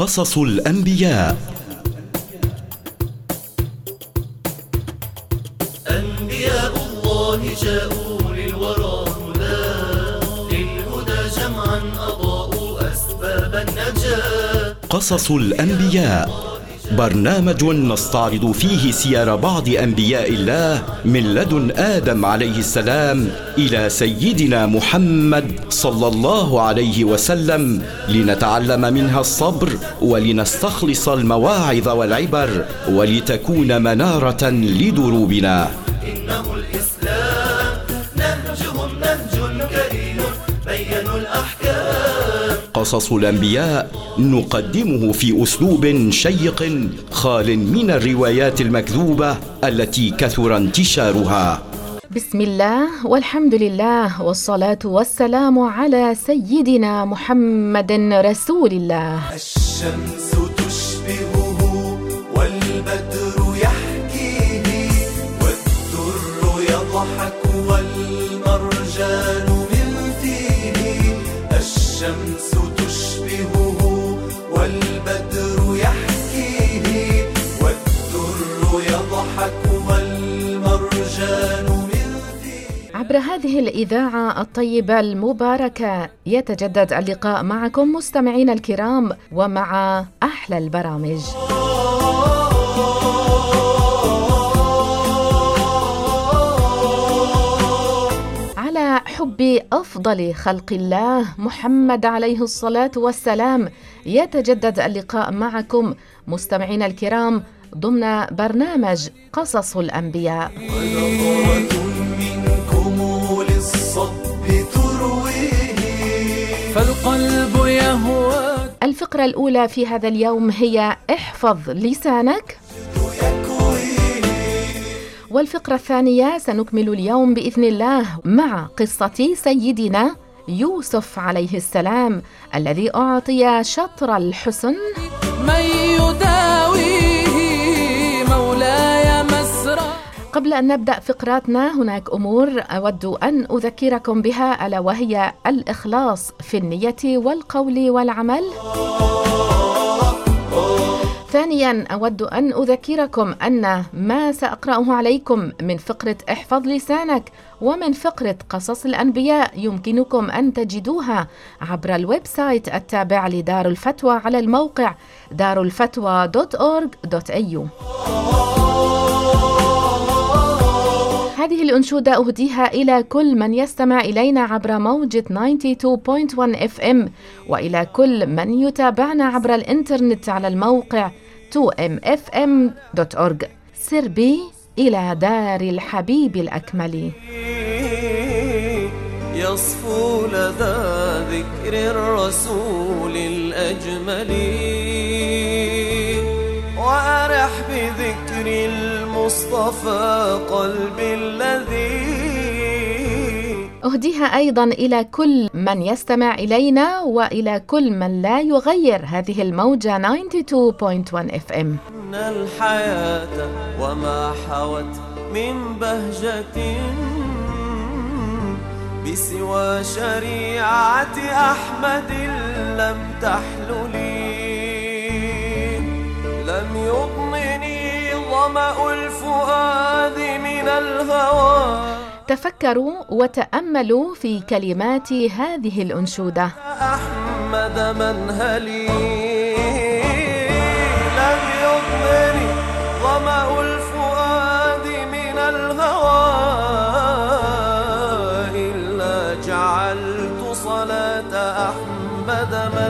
قصص الأنبياء. أنبياء الله جاءوا للورى هدى. للهدى جمعا أضاءوا أسباب النجاة قصص الأنبياء. برنامج نستعرض فيه سير بعض أنبياء الله من لدن آدم عليه السلام إلى سيدنا محمد صلى الله عليه وسلم لنتعلم منها الصبر ولنستخلص المواعظ والعبر ولتكون منارة لدروبنا. إنه الإسلام قصص الأنبياء نقدمه في أسلوب شيق خال من الروايات المكذوبة التي كثر انتشارها. بسم الله والحمد لله والصلاة والسلام على سيدنا محمد رسول الله. الشمس تشبهه والبدر يحكيه والدر يضحك والمرجان عبر هذه الإذاعة الطيبة المباركة يتجدد اللقاء معكم مستمعين الكرام ومع أحلى البرامج. على حب أفضل خلق الله محمد عليه الصلاة والسلام يتجدد اللقاء معكم مستمعين الكرام ضمن برنامج قصص الأنبياء. منكم للصب ترويه. فالقلب يهوى. الفقرة الأولى في هذا اليوم هي احفظ لسانك. والفقرة الثانية سنكمل اليوم بإذن الله مع قصة سيدنا يوسف عليه السلام الذي أعطي شطر الحسن. من يداويه قبل أن نبدأ فقراتنا هناك أمور أود أن أذكركم بها ألا وهي الإخلاص في النية والقول والعمل. ثانيا أود أن أذكركم أن ما سأقرأه عليكم من فقرة احفظ لسانك ومن فقرة قصص الأنبياء يمكنكم أن تجدوها عبر ال website التابع لدار الفتوى على الموقع darulfatwa.org.au هذه الأنشودة أهديها إلى كل من يستمع إلينا عبر موجة 92.1 إف إم وإلى كل من يتابعنا عبر الإنترنت على الموقع 2mfm.org سر بي إلى دار الحبيب الأكمل. يصفو لدى ذكر الرسول الأجمل. وأرح بذكر المصطفى قلبي الذي أهديها أيضا إلى كل من يستمع إلينا وإلى كل من لا يغير هذه الموجة 92.1 إف إم. إن الحياة وما حوت من بهجة بسوى شريعة أحمد لم تحللي لم يضنني ظمأ الفؤاد من الهوى. تفكروا وتأملوا في كلمات هذه الأنشودة. أحمد منهلي لم يضمني ظمأ الفؤاد من الهوى إلا جعلت صلاة أحمد ما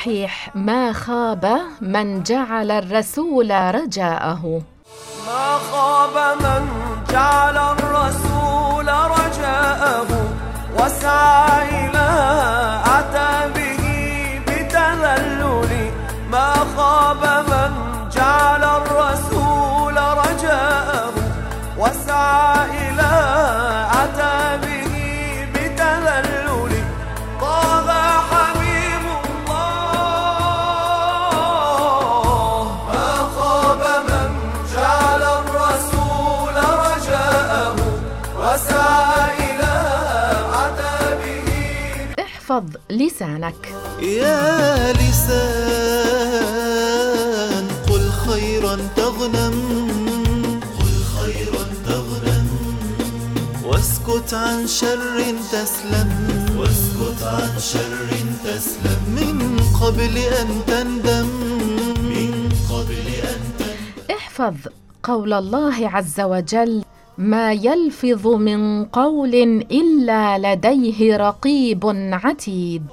صحيح ما خاب من جعل الرسول رجاءه. ما خاب من جعل الرسول رجاءه. وسعى إلى أتى به بتذلل. ما خاب من لسانك يا لسان قل خيرا تغنم. قل خيرا تغنم. واسكت عن شر تسلم. واسكت عن شر تسلم. من قبل أن تندم. من قبل أن تندم. احفظ قول الله عز وجل. ما يلفظ من قول إلا لديه رقيب عتيد.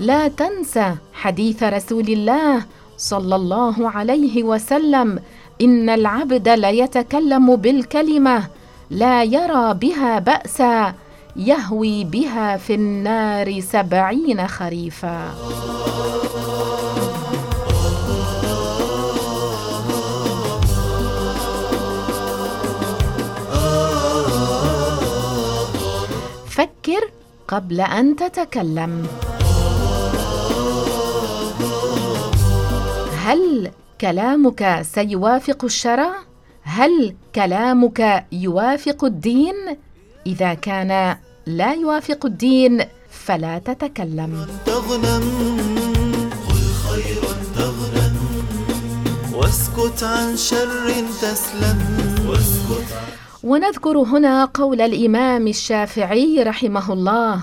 لا تنسى حديث رسول الله صلى الله عليه وسلم. إن العبد ليتكلم بالكلمة لا يرى بها بأسا يهوي بها في النار سبعين خريفا. فكر قبل أن تتكلم. هل كلامك سيوافق الشرع؟ هل كلامك يوافق الدين؟ إذا كان لا يوافق الدين فلا تتكلم. تغنم قل خيرا تغنم واسكت عن شر تسلم. واسكت عن ونذكر هنا قول الإمام الشافعي رحمه الله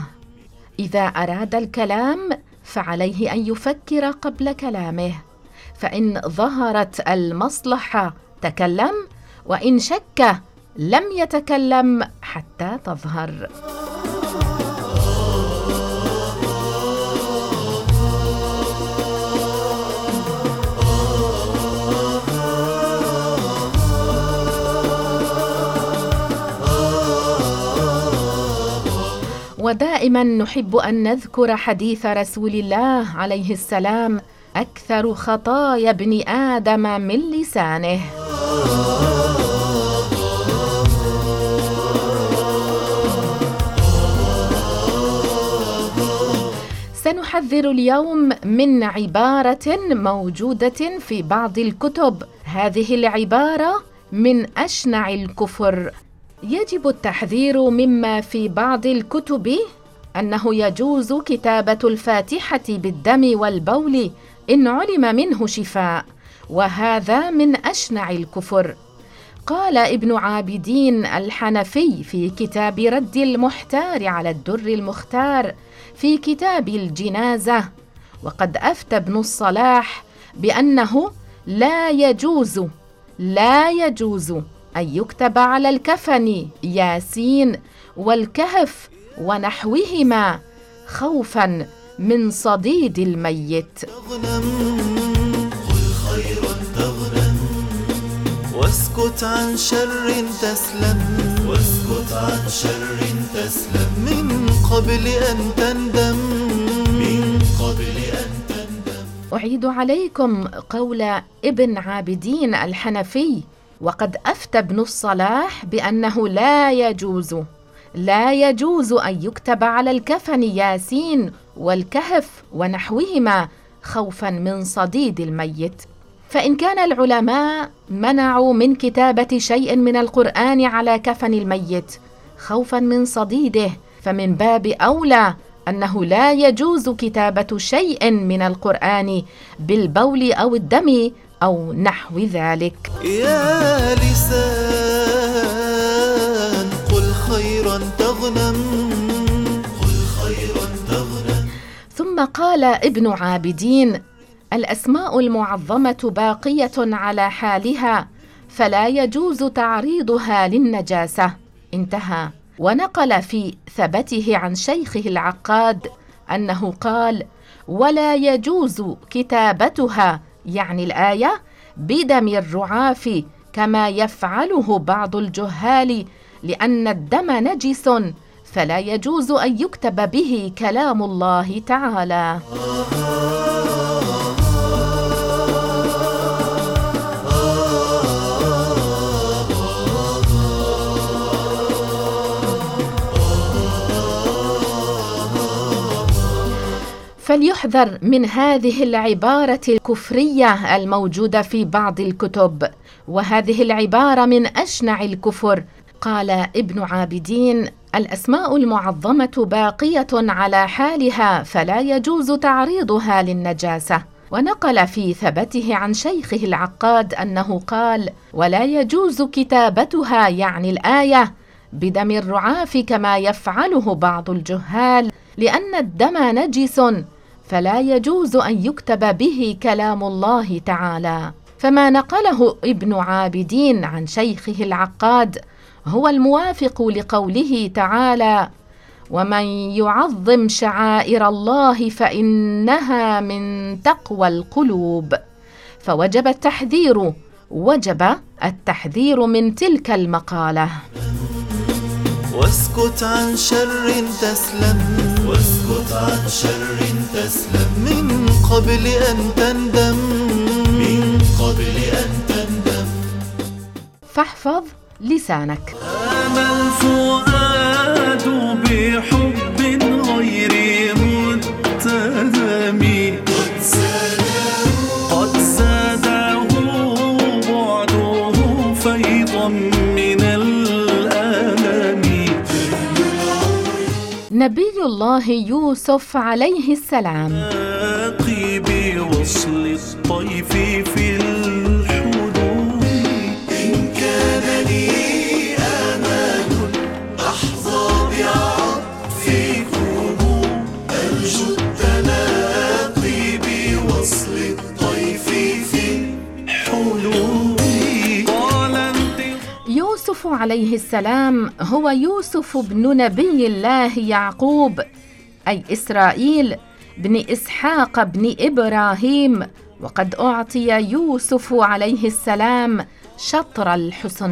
إذا أراد الكلام فعليه أن يفكر قبل كلامه فإن ظهرت المصلحة تكلم وإن شك لم يتكلم حتى تظهر. ودائما نحب أن نذكر حديث رسول الله عليه السلام أكثر خطايا ابن آدم من لسانه. سنحذر اليوم من عبارة موجودة في بعض الكتب. هذه العبارة من أشنع الكفر. يجب التحذير مما في بعض الكتب أنه يجوز كتابة الفاتحة بالدم والبول إن علم منه شفاء وهذا من أشنع الكفر. قال ابن عابدين الحنفي في كتاب رد المحتار على الدر المختار في كتاب الجنازة وقد أفتى ابن الصلاح بأنه لا يجوز لا يجوز أن يكتب على الكفن ياسين والكهف ونحوهما خوفا من صديد الميت. تغنم قل خيرا تغنم واسكت عن شر تسلم. واسكت عن شر تسلم. من قبل أن تندم. من قبل أن تندم. أعيد عليكم قول ابن عابدين الحنفي. وقد أفتى ابن الصلاح بأنه لا يجوز لا يجوز أن يكتب على الكفن ياسين والكهف ونحوهما خوفا من صديد الميت. فإن كان العلماء منعوا من كتابة شيء من القرآن على كفن الميت خوفا من صديده فمن باب أولى أنه لا يجوز كتابة شيء من القرآن بالبول أو الدم أو نحو ذلك. يا لسان قل خيرا تغنم. قل خيرا تغنم. ثم قال ابن عابدين الأسماء المعظمة باقية على حالها فلا يجوز تعريضها للنجاسة. انتهى. ونقل في ثبته عن شيخه العقاد أنه قال ولا يجوز كتابتها يعني الآية بدم الرعاف كما يفعله بعض الجهال لأن الدم نجس فلا يجوز أن يكتب به كلام الله تعالى. فليحذر من هذه العبارة الكفرية الموجودة في بعض الكتب. وهذه العبارة من أشنع الكفر. قال ابن عابدين الأسماء المعظمة باقية على حالها فلا يجوز تعريضها للنجاسة. ونقل في ثبته عن شيخه العقاد أنه قال ولا يجوز كتابتها يعني الآية بدم الرعاف كما يفعله بعض الجهال لأن الدم نجس فلا يجوز أن يكتب به كلام الله تعالى. فما نقله ابن عابدين عن شيخه العقاد هو الموافق لقوله تعالى ومن يعظم شعائر الله فإنها من تقوى القلوب فوجب التحذير وجب التحذير من تلك المقالة. واسكت عن شر تسلم. واسكت عن شر تسلم. من قبل أن تندم. من قبل أن تندم. فاحفظ لسانك. آم الفؤاد بحب غير متهم نبي الله يوسف عليه السلام. باقي بوصل الطيف في الحدود يوسف عليه السلام هو يوسف بن نبي الله يعقوب أي إسرائيل بن إسحاق بن إبراهيم وقد أعطي يوسف عليه السلام شطر الحسن.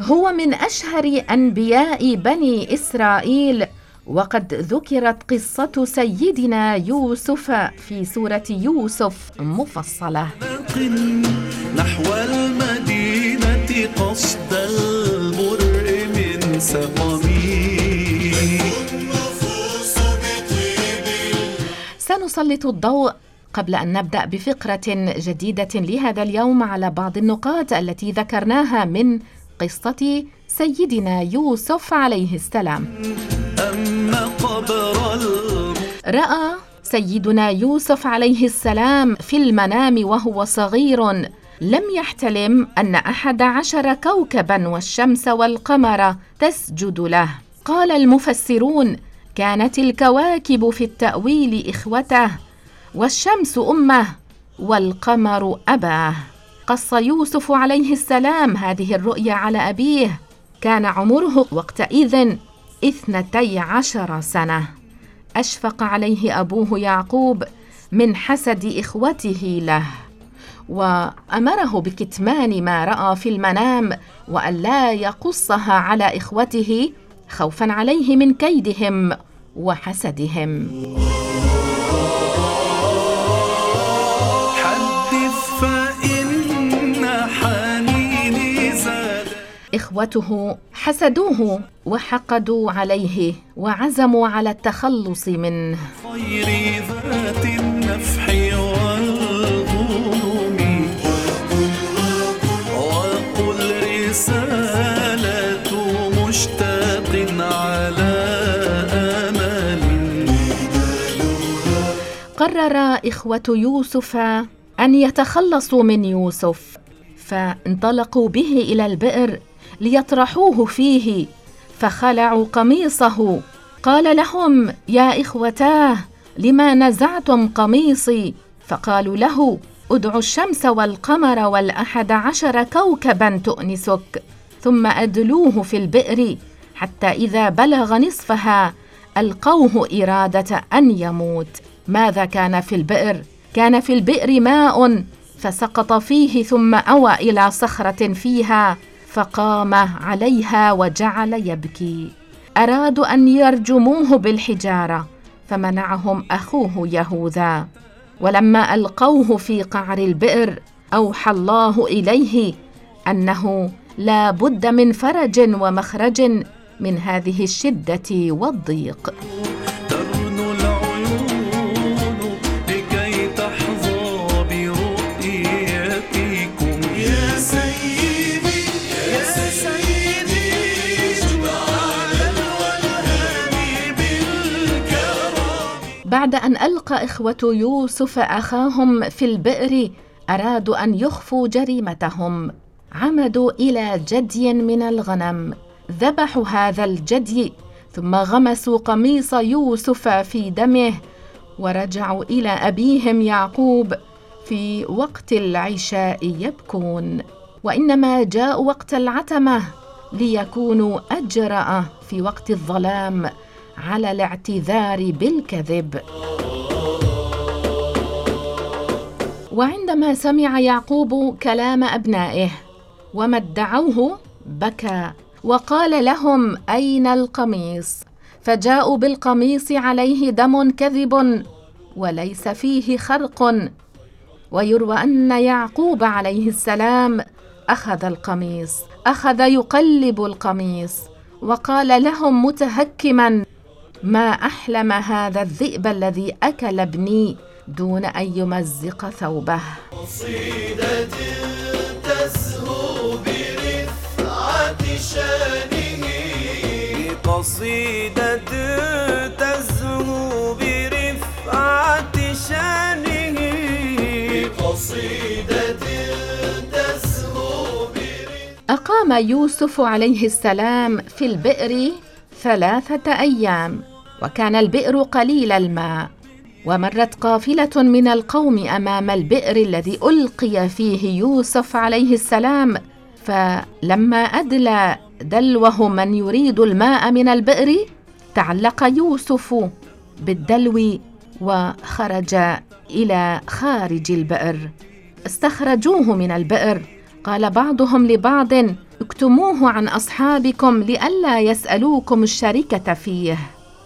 هو من أشهر أنبياء بني إسرائيل وقد ذكرت قصة سيدنا يوسف في سورة يوسف مفصلة. نقل نحو المدينة قصد المرء من سقمي. سنسلط الضوء قبل أن نبدأ بفقرة جديدة لهذا اليوم على بعض النقاط التي ذكرناها من قصة سيدنا يوسف عليه السلام. أما قبر رأى سيدنا يوسف عليه السلام في المنام وهو صغير. لم يحتلم أن أحد عشر كوكبا والشمس والقمر تسجد له. قال المفسرون كانت الكواكب في التأويل إخوته والشمس أمه والقمر أباه. قص يوسف عليه السلام هذه الرؤيا على أبيه كان عمره وقتئذ اثنتي عشر سنة. أشفق عليه أبوه يعقوب من حسد إخوته له وأمره بكتمان ما رأى في المنام وأن لا يقصها على إخوته خوفا عليه من كيدهم وحسدهم. اخوته حسدوه وحقدوا عليه وعزموا على التخلص منه. خير ذات النفح والغنم وقل رسالة مشتاق على أمل. قرر إخوة يوسف أن يتخلصوا من يوسف فانطلقوا به إلى البئر ليطرحوه فيه فخلعوا قميصه. قال لهم يا إخوتاه لما نزعتم قميصي؟ فقالوا له ادع الشمس والقمر والأحد عشر كوكبا تؤنسك ثم أدلوه في البئر حتى إذا بلغ نصفها ألقوه إرادة أن يموت. ماذا كان في البئر؟ كان في البئر ماء فسقط فيه ثم أوى إلى صخرة فيها. فقام عليها وجعل يبكي. أرادوا أن يرجموه بالحجارة فمنعهم أخوه يهوذا. ولما ألقوه في قعر البئر أوحى الله إليه أنه لا بد من فرج ومخرج من هذه الشدة والضيق. بعد أن ألقى إخوة يوسف أخاهم في البئر أرادوا أن يخفوا جريمتهم. عمدوا إلى جدي من الغنم. ذبحوا هذا الجدي ثم غمسوا قميص يوسف في دمه ورجعوا إلى أبيهم يعقوب. في وقت العشاء يبكون. وإنما جاءوا وقت العتمة ليكونوا أجرأ في وقت الظلام. على الاعتذار بالكذب. وعندما سمع يعقوب كلام أبنائه وما ادعوه بكى وقال لهم أين القميص؟ فجاءوا بالقميص عليه دم كذب وليس فيه خرق. ويروى أن يعقوب عليه السلام أخذ القميص أخذ يقلب القميص وقال لهم متهكما ما أحلم هذا الذئب الذي أكل ابني دون أن يمزق ثوبه. قصيدة تزهو برفعة شانه. قصيدة تزهو برفعة شانه قصيدة أقام يوسف عليه السلام في البئر ثلاثة أيام وكان البئر قليل الماء. ومرت قافلة من القوم أمام البئر الذي ألقي فيه يوسف عليه السلام فلما أدلى دلوه من يريد الماء من البئر تعلق يوسف بالدلو وخرج إلى خارج البئر. استخرجوه من البئر. قال بعضهم لبعض اكتموه عن أصحابكم لئلا يسألوكم الشركة فيه.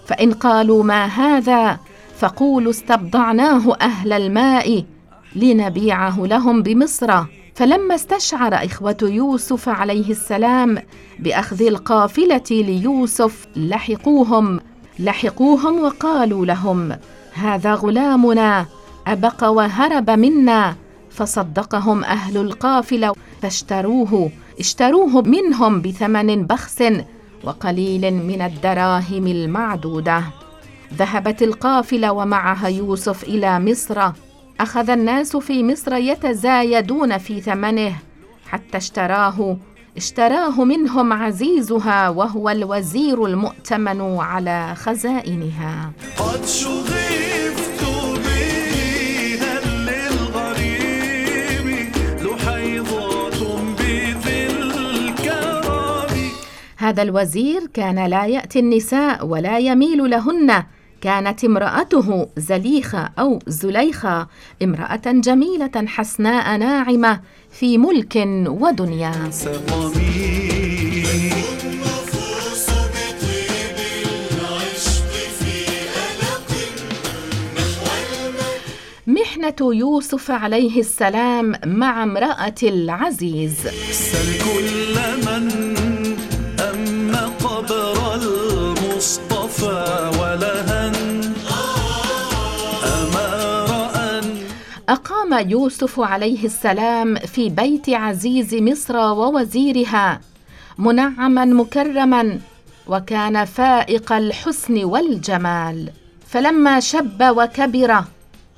فإن قالوا ما هذا فقولوا استبضعناه أهل الماء لنبيعه لهم بمصر. فلما استشعر إخوة يوسف عليه السلام بأخذ القافلة ليوسف لحقوهم لحقوهم وقالوا لهم هذا غلامنا أبق وهرب منا. فصدقهم أهل القافلة فاشتروه اشتروه منهم بثمن بخس وقليل من الدراهم المعدودة. ذهبت القافلة ومعها يوسف إلى مصر. أخذ الناس في مصر يتزايدون في ثمنه. حتى اشتراه اشتراه منهم عزيزها وهو الوزير المؤتمن على خزائنها. هذا الوزير كان لا يأتي النساء ولا يميل لهن. كانت امرأته زليخة أو زليخة امرأة جميلة حسناء ناعمة في ملك ودنيا. محنة يوسف عليه السلام مع امرأة العزيز. سل كل من أقام يوسف عليه السلام في بيت عزيز مصر ووزيرها منعما مكرما وكان فائق الحسن والجمال. فلما شب وكبر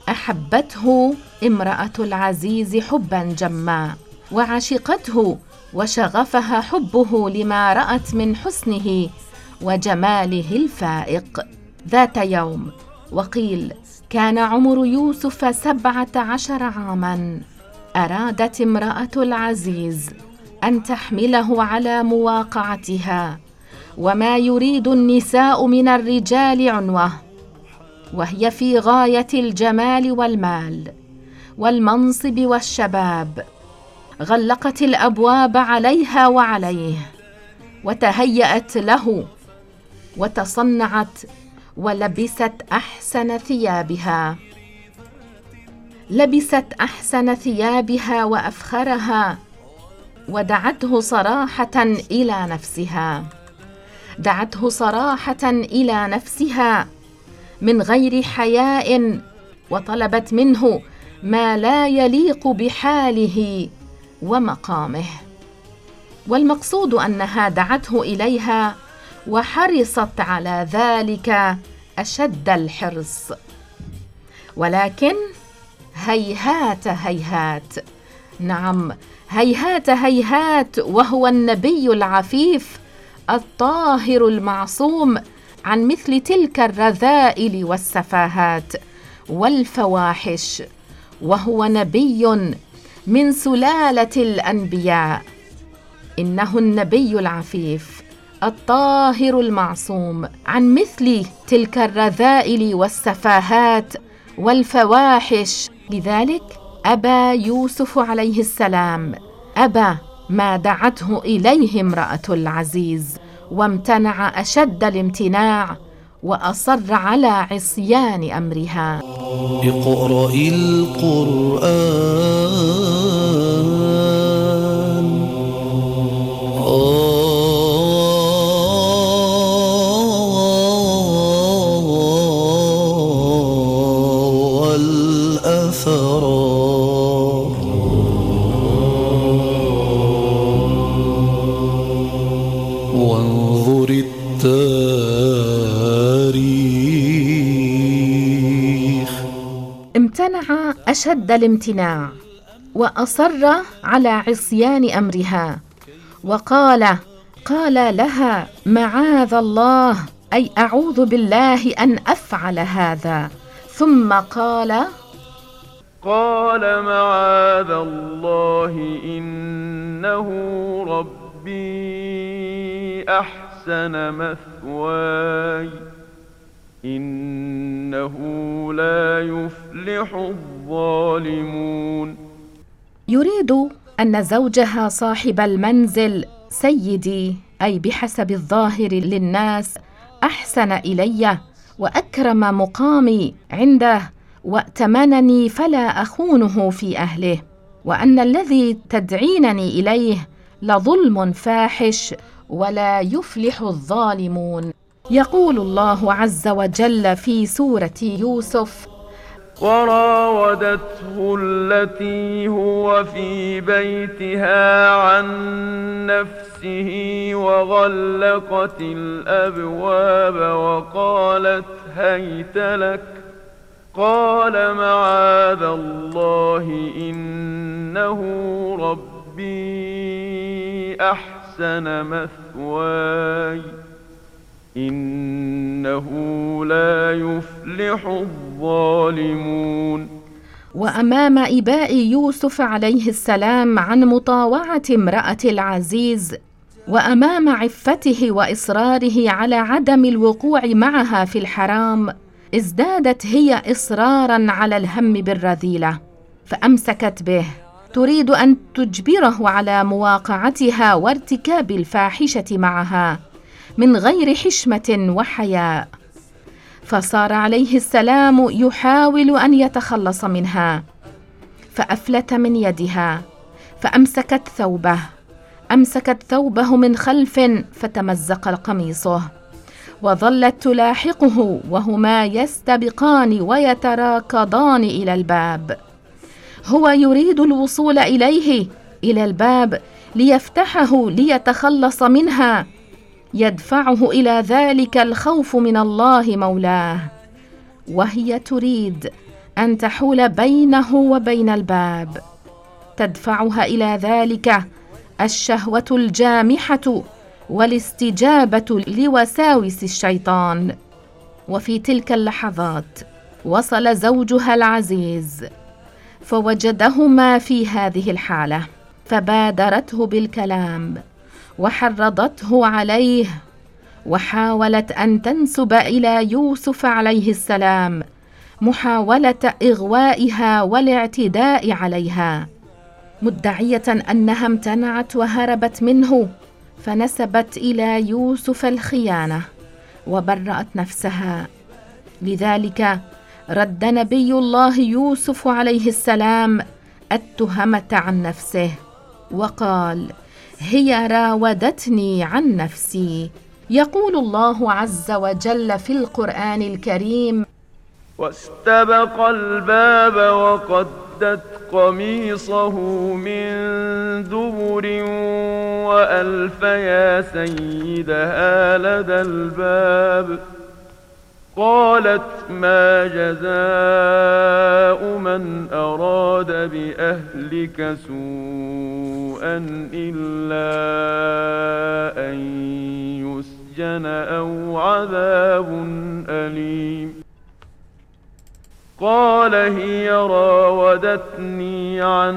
أحبته امرأة العزيز حبا جما وعشقته وشغفها حبه لما رأت من حسنه وجماله الفائق ذات يوم وقيل كان عمر يوسف سبعة عشر عاما. أرادت امرأة العزيز أن تحمله على مواقعتها وما يريد النساء من الرجال عنوة وهي في غاية الجمال والمال والمنصب والشباب. غلقت الأبواب عليها وعليه وتهيأت له وتصنعت ولبست أحسن ثيابها. لبست أحسن ثيابها وأفخرها ودعته صراحة إلى نفسها. دعته صراحة إلى نفسها من غير حياء وطلبت منه ما لا يليق بحاله ومقامه. والمقصود أنها دعته إليها وحرصت على ذلك أشد الحرص. ولكن هيهات هيهات. نعم هيهات هيهات وهو النبي العفيف الطاهر المعصوم عن مثل تلك الرذائل والسفاهات والفواحش. وهو نبي من سلالة الأنبياء. إنه النبي العفيف. الطاهر المعصوم عن مثل تلك الرذائل والسفاهات والفواحش. لذلك ابى يوسف عليه السلام ابى ما دعته إليه امرأة العزيز وامتنع أشد الامتناع وأصر على عصيان أمرها. اقرأ القرآن. امتنع أشد الامتناع وأصر على عصيان أمرها وقال قال لها معاذ الله أي أعوذ بالله أن أفعل هذا. ثم قال قال معاذ الله إنه ربي أحسن مثواي. إنه لا يفلح الظالمون. يريد أن زوجها صاحب المنزل سيدي أي بحسب الظاهر للناس أحسن إلي وأكرم مقامي عنده وأتمنني فلا أخونه في أهله وأن الذي تدعينني إليه لظلم فاحش ولا يفلح الظالمون. يقول الله عز وجل في سورة يوسف وراودته التي هو في بيتها عن نفسه وغلقت الأبواب وقالت هيت لك قال معاذ الله إنه ربي أحسن مثواي. إنه لا يفلح الظالمون. وأمام إباء يوسف عليه السلام عن مطاوعة امرأة العزيز وأمام عفته وإصراره على عدم الوقوع معها في الحرام ازدادت هي إصرارا على الهم بالرذيلة فأمسكت به. تريد أن تجبره على مواقعتها وارتكاب الفاحشة معها. من غير حشمة وحياء. فصار عليه السلام يحاول أن يتخلص منها. فأفلت من يدها. فأمسكت ثوبه. أمسكت ثوبه من خلف فتمزق قميصه وظلت تلاحقه وهما يستبقان ويتراكضان إلى الباب. هو يريد الوصول إليه إلى الباب ليفتحه ليتخلص منها. يدفعه إلى ذلك الخوف من الله مولاه. وهي تريد أن تحول بينه وبين الباب. تدفعها إلى ذلك الشهوة الجامحة والاستجابة لوساوس الشيطان. وفي تلك اللحظات وصل زوجها العزيز فوجدهما في هذه الحالة فبادرته بالكلام. وحرضته عليه وحاولت أن تنسب إلى يوسف عليه السلام محاولة إغوائها والاعتداء عليها مدعية أنها امتنعت وهربت منه فنسبت إلى يوسف الخيانة وبرأت نفسها. لذلك رد نبي الله يوسف عليه السلام التهمه عن نفسه. وقال هي راودتني عن نفسي. يقول الله عز وجل في القرآن الكريم واستبق الباب وقدت قميصه من دبر وألف يا سيدها لدى الباب. قالت ما جزاء من أراد بأهلك سوءا إلا أن يسجن أو عذاب أليم. قال هي راودتني عن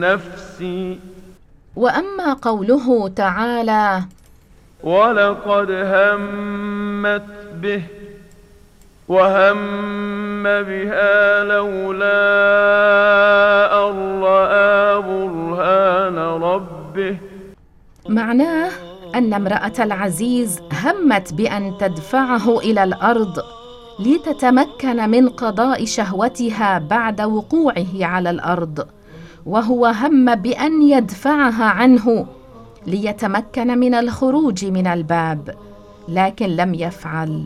نفسي. وأما قوله تعالى ولقد همت به وهم بها لولا أن رأى برهان ربه. معناه أن امرأة العزيز همت بأن تدفعه إلى الأرض لتتمكن من قضاء شهوتها بعد وقوعه على الأرض وهو هم بأن يدفعها عنه ليتمكن من الخروج من الباب لكن لم يفعل.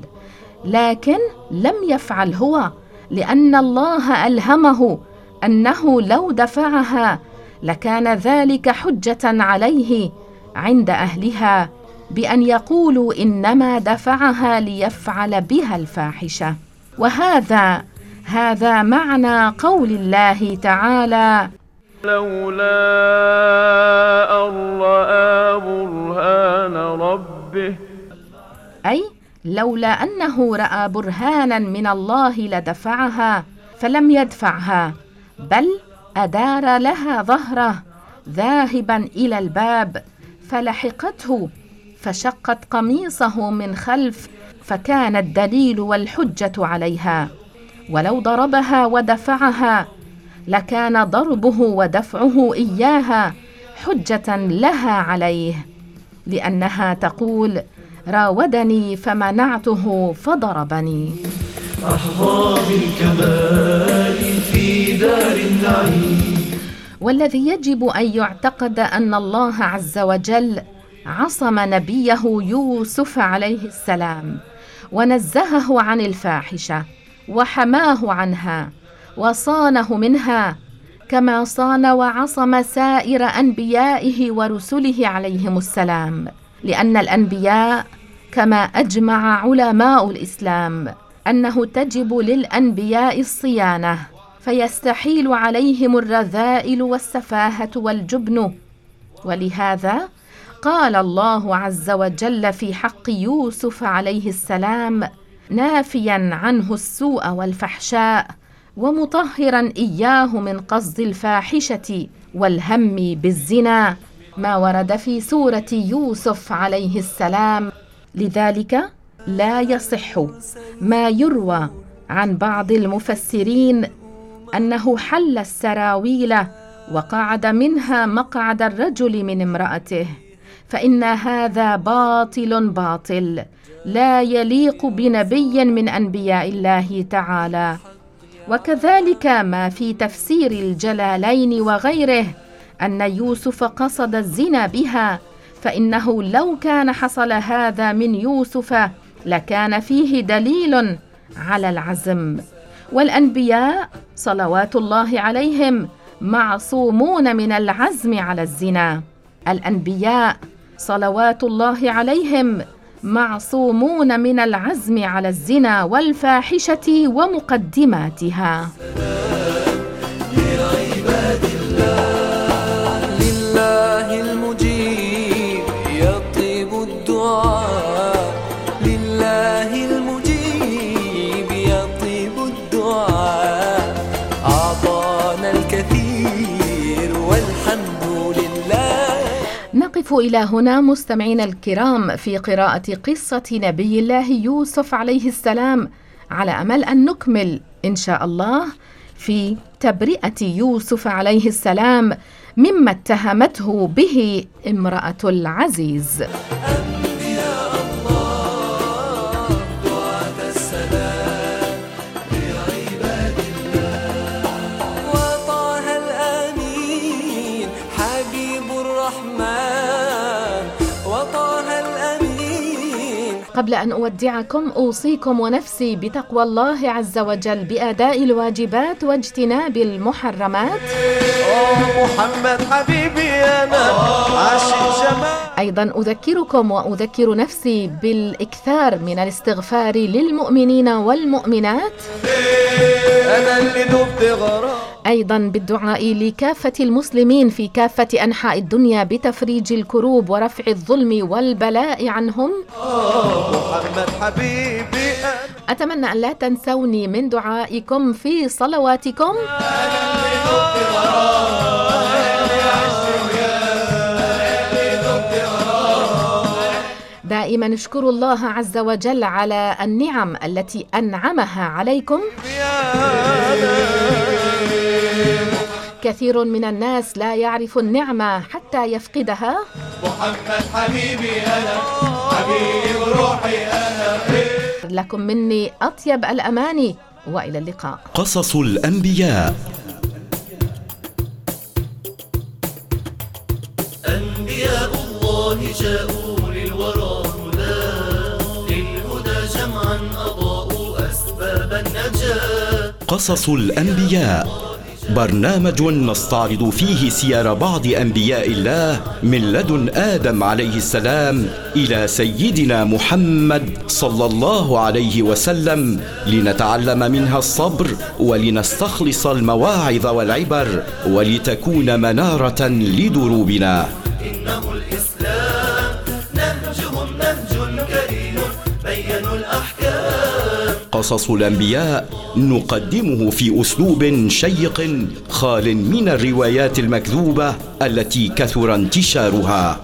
لكن لم يفعل هو لأن الله ألهمه أنه لو دفعها لكان ذلك حجة عليه عند أهلها بأن يقولوا إنما دفعها ليفعل بها الفاحشة. وهذا هذا معنى قول الله تعالى لولا أن رأى برهان ربه. أي لولا أنه رأى برهانا من الله لدفعها فلم يدفعها بل أدار لها ظهره ذاهبا إلى الباب فلحقته فشقت قميصه من خلف فكان الدليل والحجة عليها. ولو ضربها ودفعها لكان ضربه ودفعه إياها حجة لها عليه لأنها تقول راودني فمنعته فضربني. أحظى بالكمال في دار النعيم والذي يجب أن يعتقد أن الله عز وجل عصم نبيه يوسف عليه السلام ونزهه عن الفاحشة وحماه عنها وصانه منها كما صان وعصم سائر أنبيائه ورسله عليهم السلام. لأن الأنبياء كما أجمع علماء الإسلام أنه تجب للأنبياء الصيانة فيستحيل عليهم الرذائل والسفاهة والجبن. ولهذا قال الله عز وجل في حق يوسف عليه السلام نافيا عنه السوء والفحشاء ومطهرا إياه من قصد الفاحشة والهم بالزنا. ما ورد في سورة يوسف عليه السلام. لذلك لا يصح ما يروى عن بعض المفسرين أنه حل السراويل وقعد منها مقعد الرجل من امرأته فإن هذا باطل باطل لا يليق بنبي من أنبياء الله تعالى. وكذلك ما في تفسير الجلالين وغيره أن يوسف قصد الزنا بها فإنه لو كان حصل هذا من يوسف لكان فيه دليل على العزم. والأنبياء صلوات الله عليهم معصومون من العزم على الزنا. الأنبياء صلوات الله عليهم معصومون من العزم على الزنا والفاحشة ومقدماتها. نقف إلى هنا مستمعينا الكرام في قراءة قصة نبي الله يوسف عليه السلام. على أمل أن نكمل إن شاء الله في تبرئة يوسف عليه السلام مما اتهمته به امرأة العزيز. قبل أن أودعكم أوصيكم ونفسي بتقوى الله عز وجل بأداء الواجبات واجتناب المحرمات. محمد حبيبي أنا عاشق جمال. أيضا أذكركم وأذكر نفسي بالإكثار من الاستغفار للمؤمنين والمؤمنات. أنا اللي دبت غرام أيضا بالدعاء لكافة المسلمين في كافة أنحاء الدنيا بتفريج الكروب ورفع الظلم والبلاء عنهم. محمد حبيبي أنا أتمنى أن لا تنسوني من دعائكم في صلواتكم. دائما اشكروا الله عز وجل على النعم التي أنعمها عليكم. كثير من الناس لا يعرف النعمه حتى يفقدها. محمد حبيبي أنا حبيب روحي أنا لكم مني أطيب الاماني وإلى اللقاء. قصص الأنبياء. أنبياء الله جاءوا قصص الأنبياء. برنامج نستعرض فيه سير بعض أنبياء الله من لدن آدم عليه السلام إلى سيدنا محمد صلى الله عليه وسلم لنتعلم منها الصبر ولنستخلص المواعظ والعبر ولتكون منارة لدروبنا. إنه قصص الأنبياء نقدمه في أسلوب شيق خال من الروايات المكذوبة التي كثر انتشارها.